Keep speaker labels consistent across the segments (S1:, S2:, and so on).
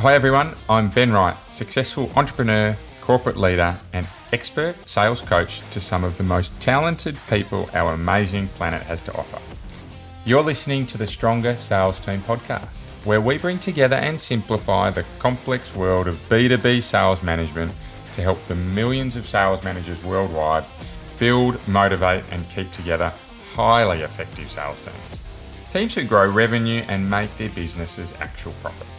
S1: Hi everyone, I'm Ben Wright, successful entrepreneur, corporate leader, and expert sales coach to some of the most talented people our amazing planet has to offer. You're listening to the Stronger Sales Team podcast, where we bring together and simplify the complex world of B2B sales management to help the millions of sales managers worldwide build, motivate, and keep together highly effective sales teams. Teams who grow revenue and make their businesses actual profits.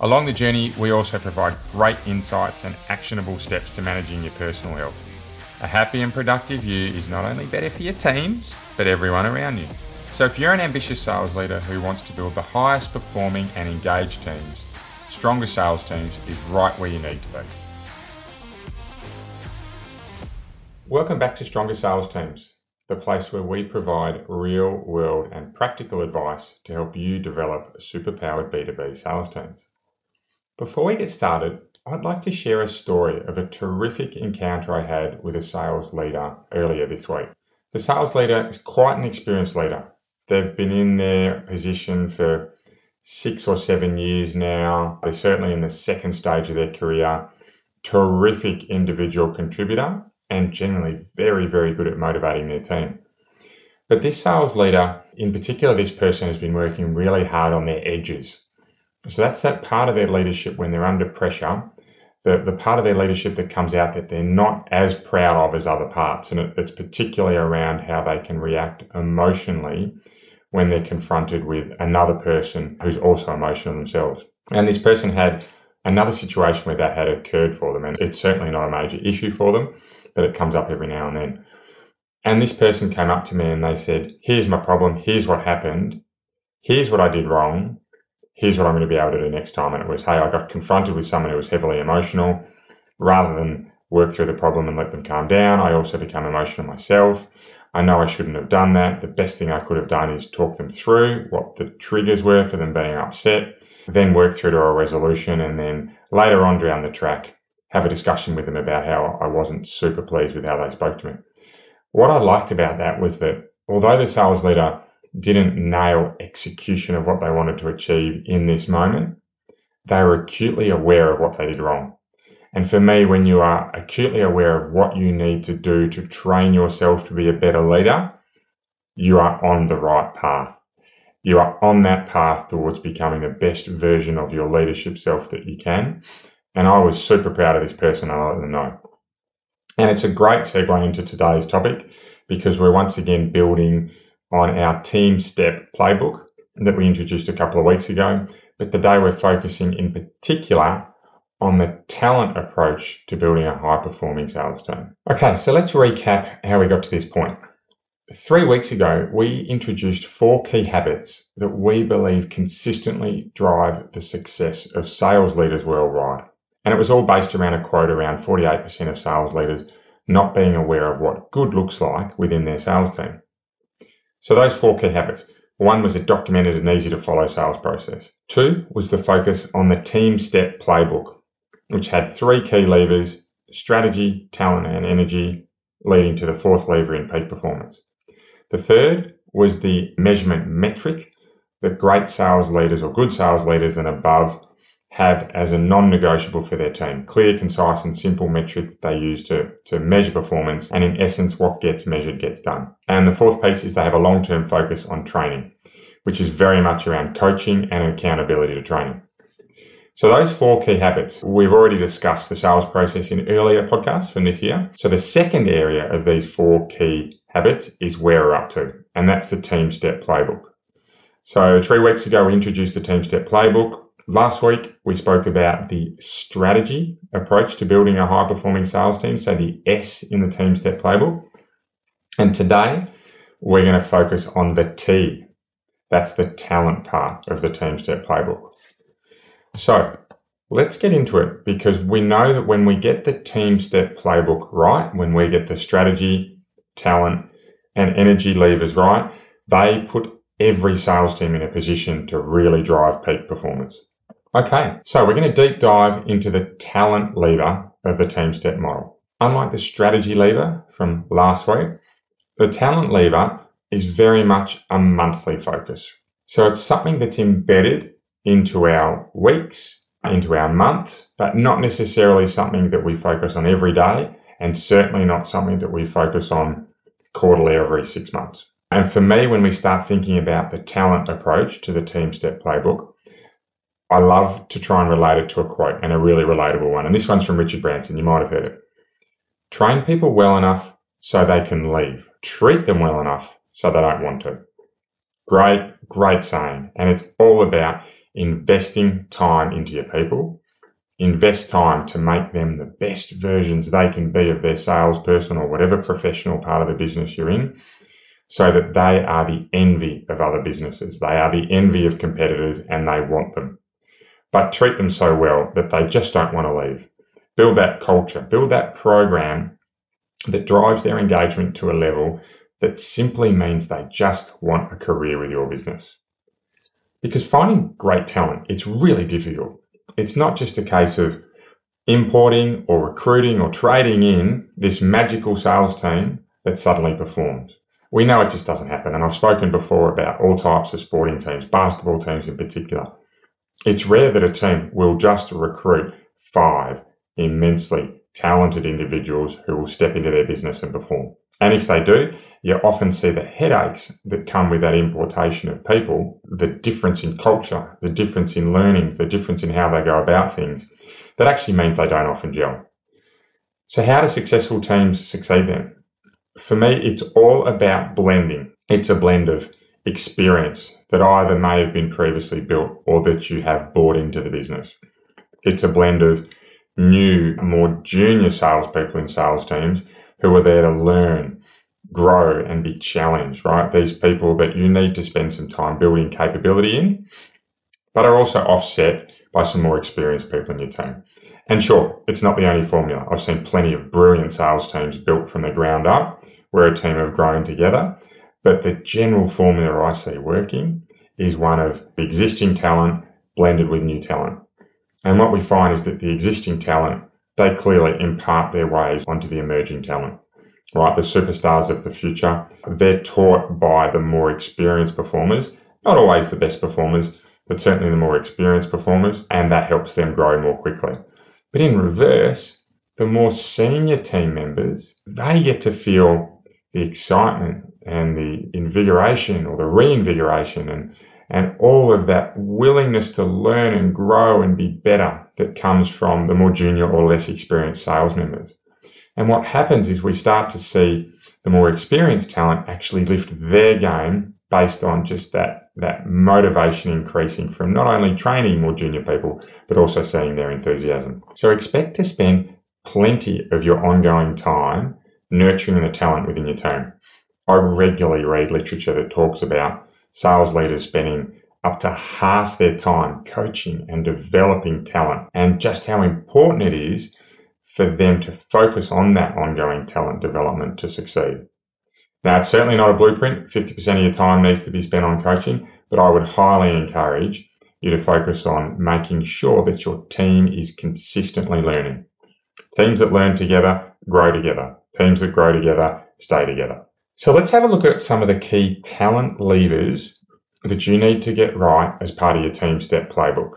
S1: Along the journey, we also provide great insights and actionable steps to managing your personal health. A happy and productive you is not only better for your teams, but everyone around you. So if you're an ambitious sales leader who wants to build the highest performing and engaged teams, Stronger Sales Teams is right where you need to be. Welcome back to Stronger Sales Teams, the place where we provide real world and practical advice to help you develop superpowered B2B sales teams. Before we get started, I'd like to share a story of a terrific encounter I had with a sales leader earlier this week. The sales leader is quite an experienced leader. They've been in their position for six or seven years now. They're certainly in the second stage of their career. Terrific individual contributor and generally very, very good at motivating their team. But this sales leader, in particular, this person has been working really hard on their edges so that's that part of their leadership when they're under pressure, the, the part of their leadership that comes out that they're not as proud of as other parts. And it, it's particularly around how they can react emotionally when they're confronted with another person who's also emotional themselves. And this person had another situation where that had occurred for them. And it's certainly not a major issue for them, but it comes up every now and then. And this person came up to me and they said, Here's my problem. Here's what happened. Here's what I did wrong here's what I'm going to be able to do next time. And it was, hey, I got confronted with someone who was heavily emotional. Rather than work through the problem and let them calm down, I also become emotional myself. I know I shouldn't have done that. The best thing I could have done is talk them through what the triggers were for them being upset, then work through to a resolution, and then later on down the track, have a discussion with them about how I wasn't super pleased with how they spoke to me. What I liked about that was that although the sales leader didn't nail execution of what they wanted to achieve in this moment, they were acutely aware of what they did wrong. And for me, when you are acutely aware of what you need to do to train yourself to be a better leader, you are on the right path. You are on that path towards becoming the best version of your leadership self that you can. And I was super proud of this person. I let them know. And it's a great segue into today's topic because we're once again building on our team step playbook that we introduced a couple of weeks ago. But today we're focusing in particular on the talent approach to building a high performing sales team. Okay, so let's recap how we got to this point. Three weeks ago, we introduced four key habits that we believe consistently drive the success of sales leaders worldwide. And it was all based around a quote around 48% of sales leaders not being aware of what good looks like within their sales team. So those four key habits. One was a documented and easy to follow sales process. Two was the focus on the team step playbook, which had three key levers, strategy, talent, and energy, leading to the fourth lever in peak performance. The third was the measurement metric that great sales leaders or good sales leaders and above have as a non-negotiable for their team. Clear, concise and simple metrics they use to, to measure performance and in essence what gets measured gets done. And the fourth piece is they have a long-term focus on training, which is very much around coaching and accountability to training. So those four key habits, we've already discussed the sales process in earlier podcasts from this year. So the second area of these four key habits is where we're up to, and that's the team step playbook. So three weeks ago, we introduced the team step playbook. Last week, we spoke about the strategy approach to building a high performing sales team. So the S in the team step playbook. And today we're going to focus on the T. That's the talent part of the team step playbook. So let's get into it because we know that when we get the team step playbook right, when we get the strategy, talent and energy levers right, they put every sales team in a position to really drive peak performance. Okay, so we're going to deep dive into the talent lever of the team step model. Unlike the strategy lever from last week, the talent lever is very much a monthly focus. So it's something that's embedded into our weeks into our months, but not necessarily something that we focus on every day, and certainly not something that we focus on quarterly every six months. And for me, when we start thinking about the talent approach to the team step playbook, I love to try and relate it to a quote and a really relatable one. And this one's from Richard Branson. You might have heard it. Train people well enough so they can leave. Treat them well enough so they don't want to. Great, great saying. And it's all about investing time into your people. Invest time to make them the best versions they can be of their salesperson or whatever professional part of the business you're in so that they are the envy of other businesses. They are the envy of competitors and they want them. But treat them so well that they just don't want to leave. Build that culture, build that program that drives their engagement to a level that simply means they just want a career with your business. Because finding great talent, it's really difficult. It's not just a case of importing or recruiting or trading in this magical sales team that suddenly performs. We know it just doesn't happen. And I've spoken before about all types of sporting teams, basketball teams in particular. It's rare that a team will just recruit five immensely talented individuals who will step into their business and perform. And if they do, you often see the headaches that come with that importation of people, the difference in culture, the difference in learnings, the difference in how they go about things. That actually means they don't often gel. So how do successful teams succeed then? For me, it's all about blending. It's a blend of experience that either may have been previously built or that you have bought into the business. It's a blend of new, more junior salespeople in sales teams who are there to learn, grow, and be challenged, right? These people that you need to spend some time building capability in, but are also offset by some more experienced people in your team. And sure, it's not the only formula. I've seen plenty of brilliant sales teams built from the ground up where a team have grown together. But the general formula I see working is one of existing talent blended with new talent. And what we find is that the existing talent, they clearly impart their ways onto the emerging talent, right? The superstars of the future, they're taught by the more experienced performers, not always the best performers, but certainly the more experienced performers, and that helps them grow more quickly. But in reverse, the more senior team members, they get to feel the excitement and the invigoration or the reinvigoration and and all of that willingness to learn and grow and be better that comes from the more junior or less experienced sales members. And what happens is we start to see the more experienced talent actually lift their game based on just that, that motivation increasing from not only training more junior people, but also seeing their enthusiasm. So expect to spend plenty of your ongoing time nurturing the talent within your team. I regularly read literature that talks about sales leaders spending up to half their time coaching and developing talent and just how important it is for them to focus on that ongoing talent development to succeed. Now, it's certainly not a blueprint. 50% of your time needs to be spent on coaching, but I would highly encourage you to focus on making sure that your team is consistently learning. Teams that learn together grow together. Teams that grow together stay together. So let's have a look at some of the key talent levers that you need to get right as part of your team step playbook.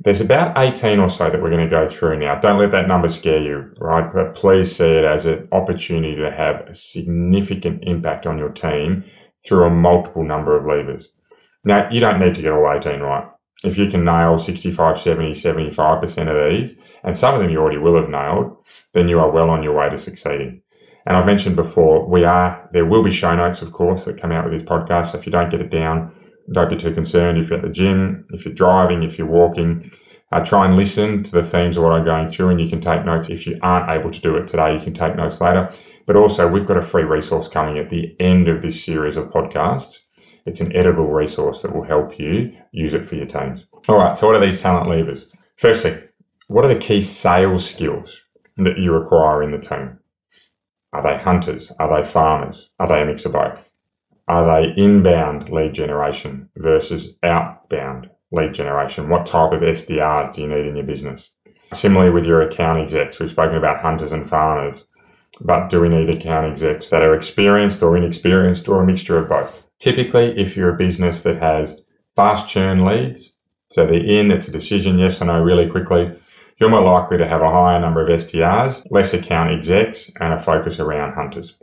S1: There's about 18 or so that we're going to go through now. Don't let that number scare you, right? But please see it as an opportunity to have a significant impact on your team through a multiple number of levers. Now, you don't need to get all 18 right. If you can nail 65, 70, 75% of these, and some of them you already will have nailed, then you are well on your way to succeeding. And I've mentioned before, we are, there will be show notes, of course, that come out with this podcast. So if you don't get it down, don't be too concerned. If you're at the gym, if you're driving, if you're walking, uh, try and listen to the themes of what I'm going through and you can take notes. If you aren't able to do it today, you can take notes later. But also, we've got a free resource coming at the end of this series of podcasts. It's an editable resource that will help you use it for your teams. All right. So what are these talent levers? Firstly, what are the key sales skills that you require in the team? Are they hunters? Are they farmers? Are they a mix of both? Are they inbound lead generation versus outbound lead generation? What type of SDRs do you need in your business? Similarly with your account execs, we've spoken about hunters and farmers, but do we need account execs that are experienced or inexperienced or a mixture of both? Typically, if you're a business that has fast churn leads, So they're in, it's a decision, yes or no, really quickly. You're more likely to have a higher number of SDRs, less account execs, and a focus around hunters.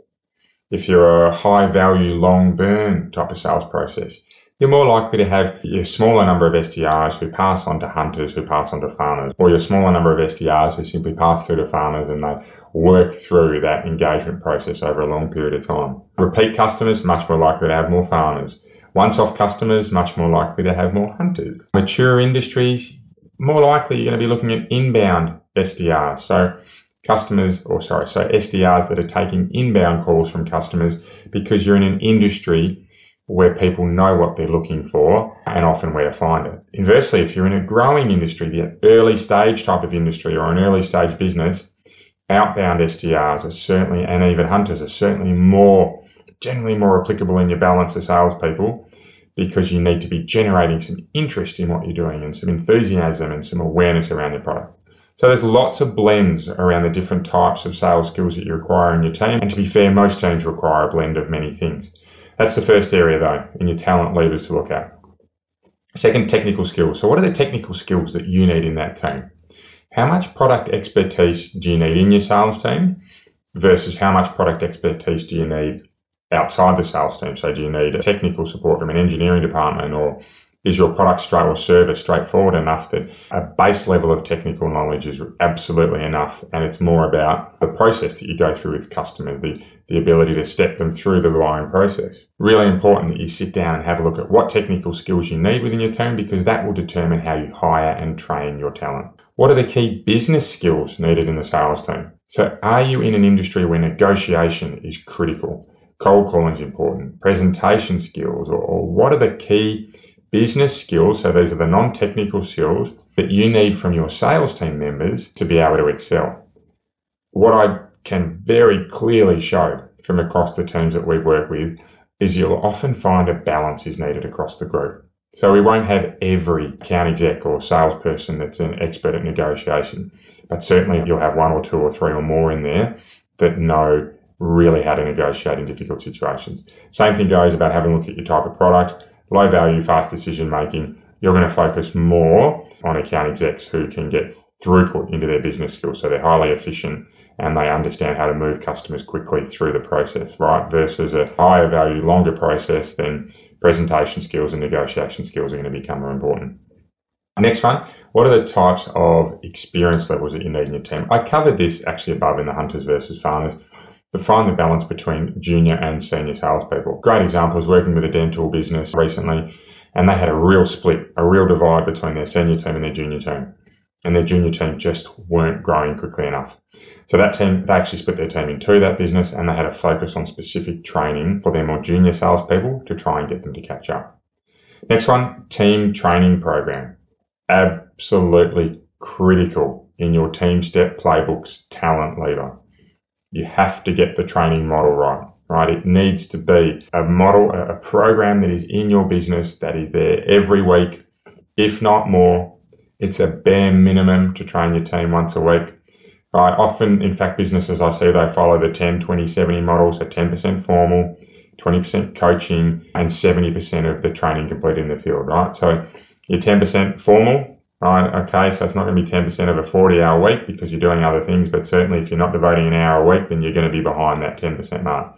S1: If you're a high value, long burn type of sales process, you're more likely to have a smaller number of SDRs who pass on to hunters, who pass on to farmers, or your smaller number of SDRs who simply pass through to farmers and they work through that engagement process over a long period of time. Repeat customers, much more likely to have more farmers. Once off customers, much more likely to have more hunters. Mature industries, more likely you're going to be looking at inbound SDRs. So customers, or sorry, so SDRs that are taking inbound calls from customers because you're in an industry where people know what they're looking for and often where to find it. Inversely, if you're in a growing industry, the early stage type of industry or an early stage business, outbound SDRs are certainly, and even hunters are certainly more, generally more applicable in your balance of salespeople because you need to be generating some interest in what you're doing and some enthusiasm and some awareness around your product. So there's lots of blends around the different types of sales skills that you require in your team. And to be fair, most teams require a blend of many things. That's the first area though in your talent levers to look at. Second, technical skills. So what are the technical skills that you need in that team? How much product expertise do you need in your sales team versus how much product expertise do you need outside the sales team? So do you need technical support from an engineering department or is your product straight or service straightforward enough that a base level of technical knowledge is absolutely enough and it's more about the process that you go through with customers, the, the ability to step them through the buying process. Really important that you sit down and have a look at what technical skills you need within your team because that will determine how you hire and train your talent. What are the key business skills needed in the sales team? So are you in an industry where negotiation is critical? Cold calling is important, presentation skills, or, or what are the key business skills, so these are the non technical skills that you need from your sales team members to be able to excel. What I can very clearly show from across the teams that we've worked with is you'll often find a balance is needed across the group. So we won't have every account exec or salesperson that's an expert at negotiation, but certainly you'll have one or two or three or more in there that know really how to negotiate in difficult situations. Same thing goes about having a look at your type of product low value, fast decision making, you're going to focus more on account execs who can get throughput into their business skills. So they're highly efficient and they understand how to move customers quickly through the process, right? Versus a higher value, longer process, then presentation skills and negotiation skills are going to become more important. Next one, what are the types of experience levels that you need in your team? I covered this actually above in the hunters versus farmers but find the balance between junior and senior salespeople. Great example is working with a dental business recently, and they had a real split, a real divide between their senior team and their junior team. And their junior team just weren't growing quickly enough. So that team, they actually split their team in two, that business, and they had a focus on specific training for their more junior salespeople to try and get them to catch up. Next one, team training program. Absolutely critical in your team step playbooks talent lever you have to get the training model right, right? It needs to be a model, a program that is in your business that is there every week, if not more. It's a bare minimum to train your team once a week. Right. Often, in fact, businesses I see, they follow the 10, 20, 70 model. So 10% formal, 20% coaching, and 70% of the training completed in the field, right? So your 10% formal, right? Okay, so it's not going to be 10% of a 40 hour week because you're doing other things, but certainly if you're not devoting an hour a week, then you're going to be behind that 10% mark.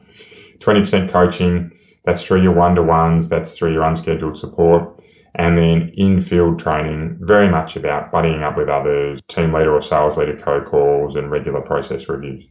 S1: 20% coaching, that's through your one to ones, that's through your unscheduled support. And then in field training, very much about buddying up with others, team leader or sales leader co calls, and regular process reviews.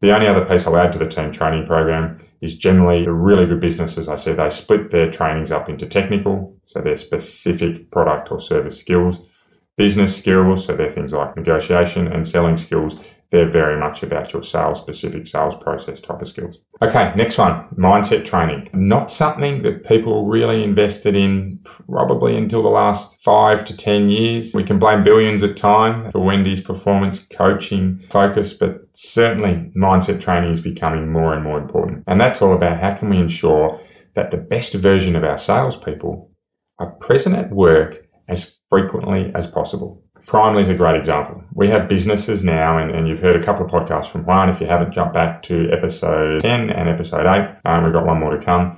S1: The only other piece I'll add to the team training program is generally a really good business, as I said, they split their trainings up into technical, so their specific product or service skills, business skills, so they're things like negotiation and selling skills, they're very much about your sales specific sales process type of skills. Okay, next one mindset training. Not something that people really invested in probably until the last five to 10 years. We can blame billions of time for Wendy's performance coaching focus, but certainly mindset training is becoming more and more important. And that's all about how can we ensure that the best version of our salespeople are present at work as frequently as possible. Primely is a great example. We have businesses now, and, and you've heard a couple of podcasts from Juan. If you haven't, jump back to episode 10 and episode 8. Um, we've got one more to come.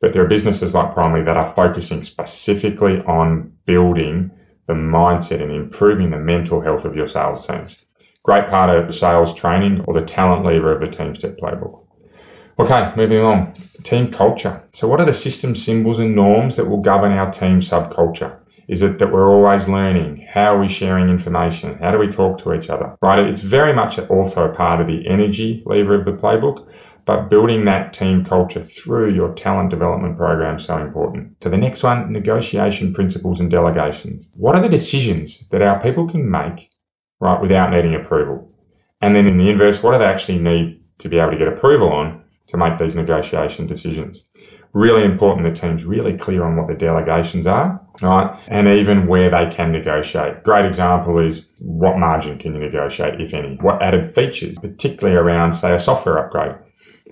S1: But there are businesses like Primely that are focusing specifically on building the mindset and improving the mental health of your sales teams. Great part of sales training or the talent lever of the team step playbook. Okay, moving on. Team culture. So, what are the system symbols and norms that will govern our team subculture? Is it that we're always learning? How are we sharing information? How do we talk to each other? Right? It's very much also part of the energy lever of the playbook, but building that team culture through your talent development program is so important. So the next one, negotiation principles and delegations. What are the decisions that our people can make, right, without needing approval? And then in the inverse, what do they actually need to be able to get approval on to make these negotiation decisions? Really important the team's really clear on what the delegations are, right? And even where they can negotiate. Great example is what margin can you negotiate, if any? What added features, particularly around, say, a software upgrade?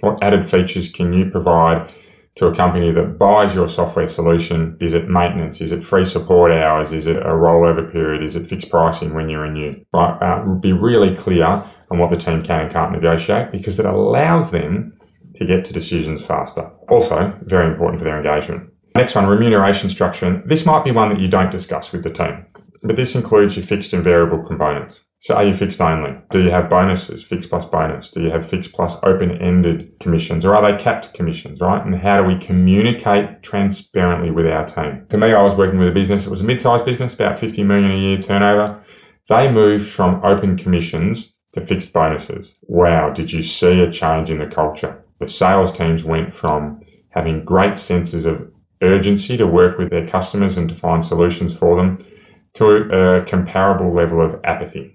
S1: What added features can you provide to a company that buys your software solution? Is it maintenance? Is it free support hours? Is it a rollover period? Is it fixed pricing when you renew? Right? Uh, be really clear on what the team can and can't negotiate because it allows them to get to decisions faster. Also, very important for their engagement. Next one, remuneration structure. This might be one that you don't discuss with the team, but this includes your fixed and variable components. So are you fixed only? Do you have bonuses, fixed plus bonus? Do you have fixed plus open-ended commissions or are they capped commissions, right? And how do we communicate transparently with our team? For me, I was working with a business. It was a mid-sized business, about 50 million a year turnover. They moved from open commissions to fixed bonuses. Wow. Did you see a change in the culture? the sales teams went from having great senses of urgency to work with their customers and to find solutions for them to a comparable level of apathy.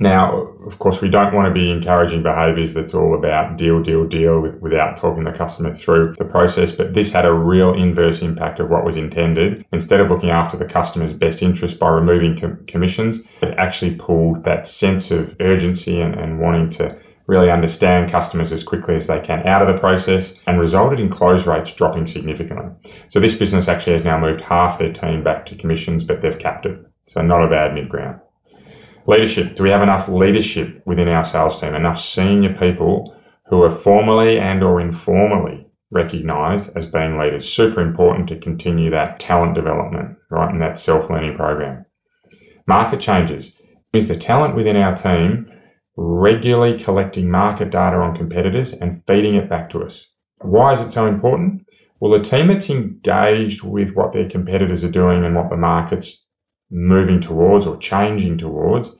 S1: Now, of course, we don't want to be encouraging behaviors that's all about deal, deal, deal without talking the customer through the process. But this had a real inverse impact of what was intended. Instead of looking after the customer's best interest by removing com- commissions, it actually pulled that sense of urgency and, and wanting to really understand customers as quickly as they can out of the process and resulted in close rates dropping significantly. So this business actually has now moved half their team back to commissions, but they've capped it. So not a bad mid ground. Leadership. Do we have enough leadership within our sales team? Enough senior people who are formally and or informally recognized as being leaders. Super important to continue that talent development, right? And that self-learning program. Market changes. Is the talent within our team regularly collecting market data on competitors and feeding it back to us. Why is it so important? Well, a team that's engaged with what their competitors are doing and what the market's moving towards or changing towards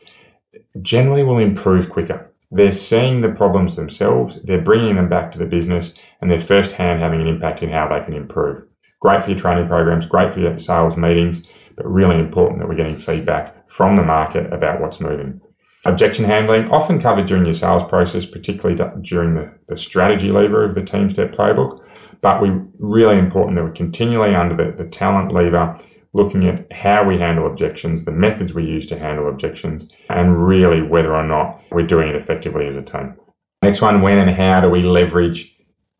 S1: generally will improve quicker. They're seeing the problems themselves, they're bringing them back to the business, and they're firsthand having an impact in how they can improve. Great for your training programs, great for your sales meetings, but really important that we're getting feedback from the market about what's moving. Objection handling, often covered during your sales process, particularly during the, the strategy lever of the team step playbook. But we really important that we're continually under the, the talent lever, looking at how we handle objections, the methods we use to handle objections, and really whether or not we're doing it effectively as a team. Next one, when and how do we leverage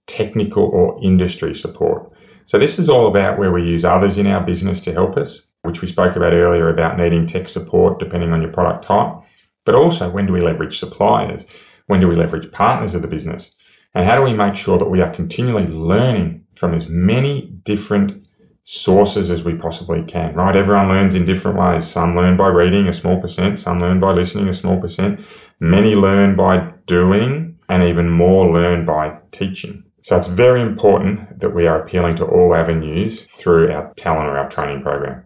S1: technical or industry support? So this is all about where we use others in our business to help us, which we spoke about earlier about needing tech support depending on your product type. But also, when do we leverage suppliers? When do we leverage partners of the business? And how do we make sure that we are continually learning from as many different sources as we possibly can, right? Everyone learns in different ways. Some learn by reading a small percent, some learn by listening a small percent. Many learn by doing, and even more learn by teaching. So it's very important that we are appealing to all avenues through our talent or our training program.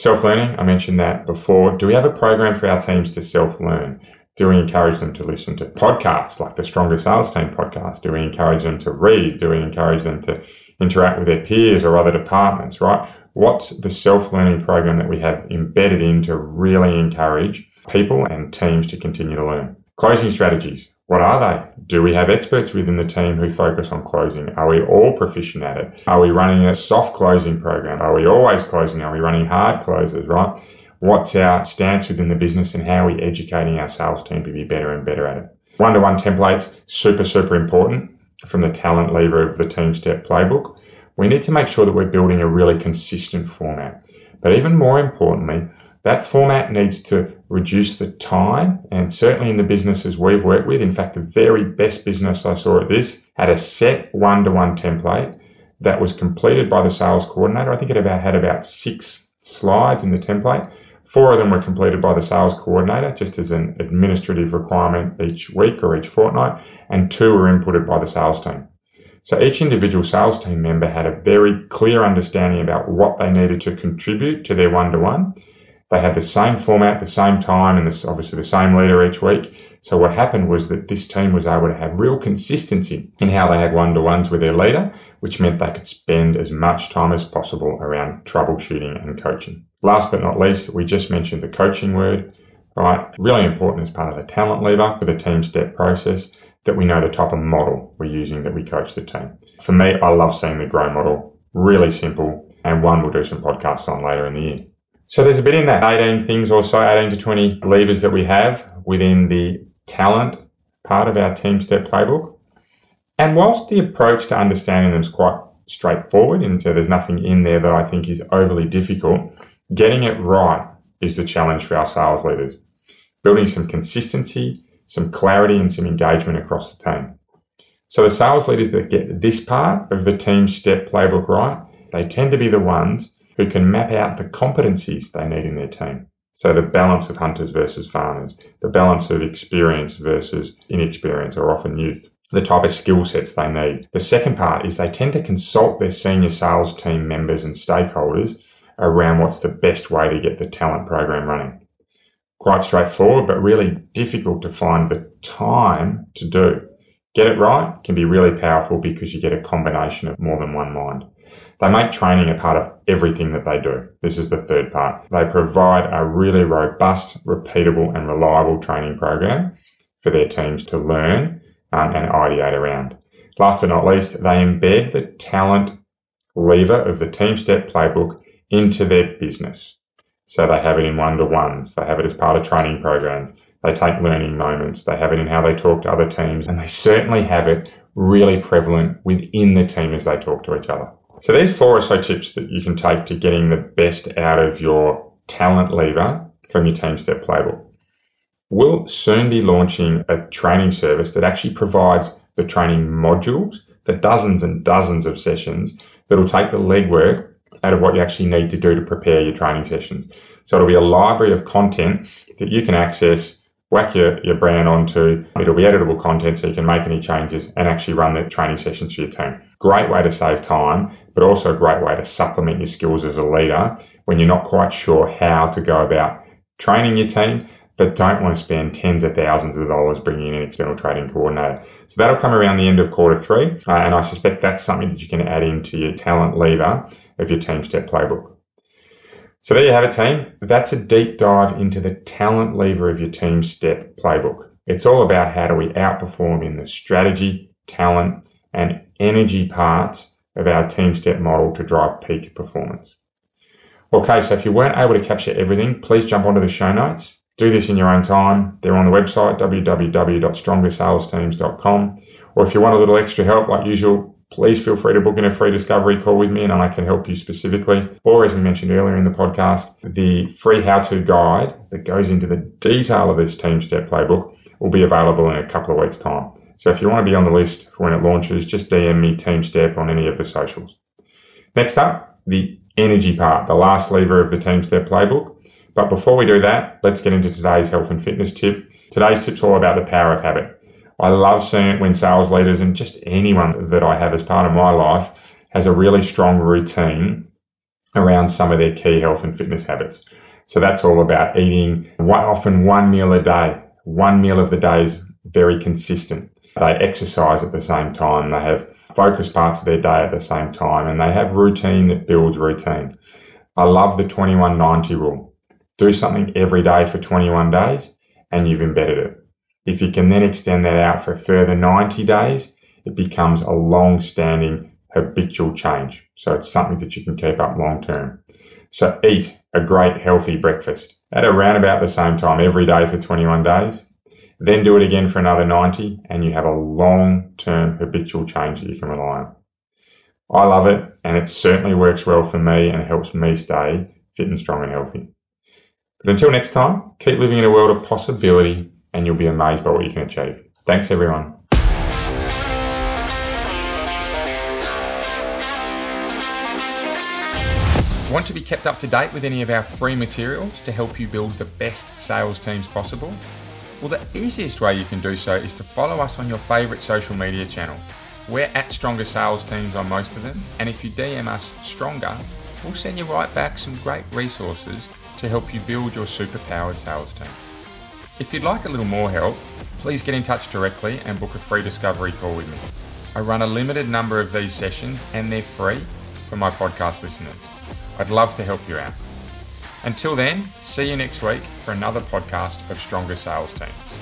S1: Self learning, I mentioned that before. Do we have a program for our teams to self learn? Do we encourage them to listen to podcasts like the Stronger Sales Team podcast? Do we encourage them to read? Do we encourage them to interact with their peers or other departments, right? What's the self learning program that we have embedded in to really encourage people and teams to continue to learn? Closing strategies. What are they? Do we have experts within the team who focus on closing? Are we all proficient at it? Are we running a soft closing program? Are we always closing? Are we running hard closes, right? What's our stance within the business and how are we educating our sales team to be better and better at it? One to one templates, super, super important from the talent lever of the team step playbook. We need to make sure that we're building a really consistent format. But even more importantly, that format needs to reduce the time, and certainly in the businesses we've worked with, in fact, the very best business I saw at this had a set one to one template that was completed by the sales coordinator. I think it about had about six slides in the template. Four of them were completed by the sales coordinator just as an administrative requirement each week or each fortnight, and two were inputted by the sales team. So each individual sales team member had a very clear understanding about what they needed to contribute to their one to one. They had the same format, the same time, and this, obviously the same leader each week. So what happened was that this team was able to have real consistency in how they had one to ones with their leader, which meant they could spend as much time as possible around troubleshooting and coaching. Last but not least, we just mentioned the coaching word, right? Really important as part of the talent lever for the team step process that we know the type of model we're using that we coach the team. For me, I love seeing the grow model, really simple, and one we'll do some podcasts on later in the year. So there's a bit in that 18 things or so, 18 to 20 levers that we have within the talent part of our team step playbook. And whilst the approach to understanding them is quite straightforward, and so there's nothing in there that I think is overly difficult, getting it right is the challenge for our sales leaders. Building some consistency some clarity and some engagement across the team. So the sales leaders that get this part of the team step playbook right, they tend to be the ones who can map out the competencies they need in their team. So the balance of hunters versus farmers, the balance of experience versus inexperience or often youth, the type of skill sets they need. The second part is they tend to consult their senior sales team members and stakeholders around what's the best way to get the talent program running quite straightforward, but really difficult to find the time to do. Get it right can be really powerful because you get a combination of more than one mind. They make training a part of everything that they do. This is the third part. They provide a really robust, repeatable and reliable training program for their teams to learn um, and ideate around. Last but not least, they embed the talent lever of the Team Step playbook into their business. So they have it in one to ones. They have it as part of training programs. They take learning moments. They have it in how they talk to other teams. And they certainly have it really prevalent within the team as they talk to each other. So there's four or so tips that you can take to getting the best out of your talent lever from your team step playbook. We'll soon be launching a training service that actually provides the training modules for dozens and dozens of sessions that'll take the legwork out of what you actually need to do to prepare your training sessions. So it'll be a library of content that you can access, whack your, your brand onto. It'll be editable content so you can make any changes and actually run the training sessions for your team. Great way to save time, but also a great way to supplement your skills as a leader when you're not quite sure how to go about training your team but don't want to spend tens of thousands of dollars bringing in an external trading coordinator. So that'll come around the end of quarter three, uh, and I suspect that's something that you can add into your talent lever of your team step playbook. So there you have it, team. That's a deep dive into the talent lever of your team step playbook. It's all about how do we outperform in the strategy, talent, and energy parts of our team step model to drive peak performance. Okay, so if you weren't able to capture everything, please jump onto the show notes do this in your own time. They're on the website, www.strongersalesteams.com. Or if you want a little extra help, like usual, please feel free to book in a free discovery call with me and I can help you specifically. Or as we mentioned earlier in the podcast, the free how-to guide that goes into the detail of this team step playbook will be available in a couple of weeks time. So if you want to be on the list for when it launches, just DM me team step on any of the socials. Next up, the energy part, the last lever of the team step playbook. But before we do that, let's get into today's health and fitness tip. Today's tip's all about the power of habit. I love seeing it when sales leaders and just anyone that I have as part of my life has a really strong routine around some of their key health and fitness habits. So that's all about eating one, often one meal a day. One meal of the day is very consistent. They exercise at the same time. They have focused parts of their day at the same time and they have routine that builds routine. I love the 2190 rule do something every day for 21 days and you've embedded it. If you can then extend that out for further 90 days, it becomes a long standing habitual change. So it's something that you can keep up long term. So eat a great healthy breakfast at around about the same time every day for 21 days. Then do it again for another 90 and you have a long term habitual change that you can rely on. I love it and it certainly works well for me and helps me stay fit and strong and healthy. But until next time, keep living in a world of possibility and you'll be amazed by what you can achieve. Thanks, everyone. Want to be kept up to date with any of our free materials to help you build the best sales teams possible? Well, the easiest way you can do so is to follow us on your favourite social media channel. We're at Stronger Sales Teams on most of them, and if you DM us Stronger, we'll send you right back some great resources to help you build your superpowered sales team. If you'd like a little more help, please get in touch directly and book a free discovery call with me. I run a limited number of these sessions and they're free for my podcast listeners. I'd love to help you out. Until then, see you next week for another podcast of Stronger Sales Teams.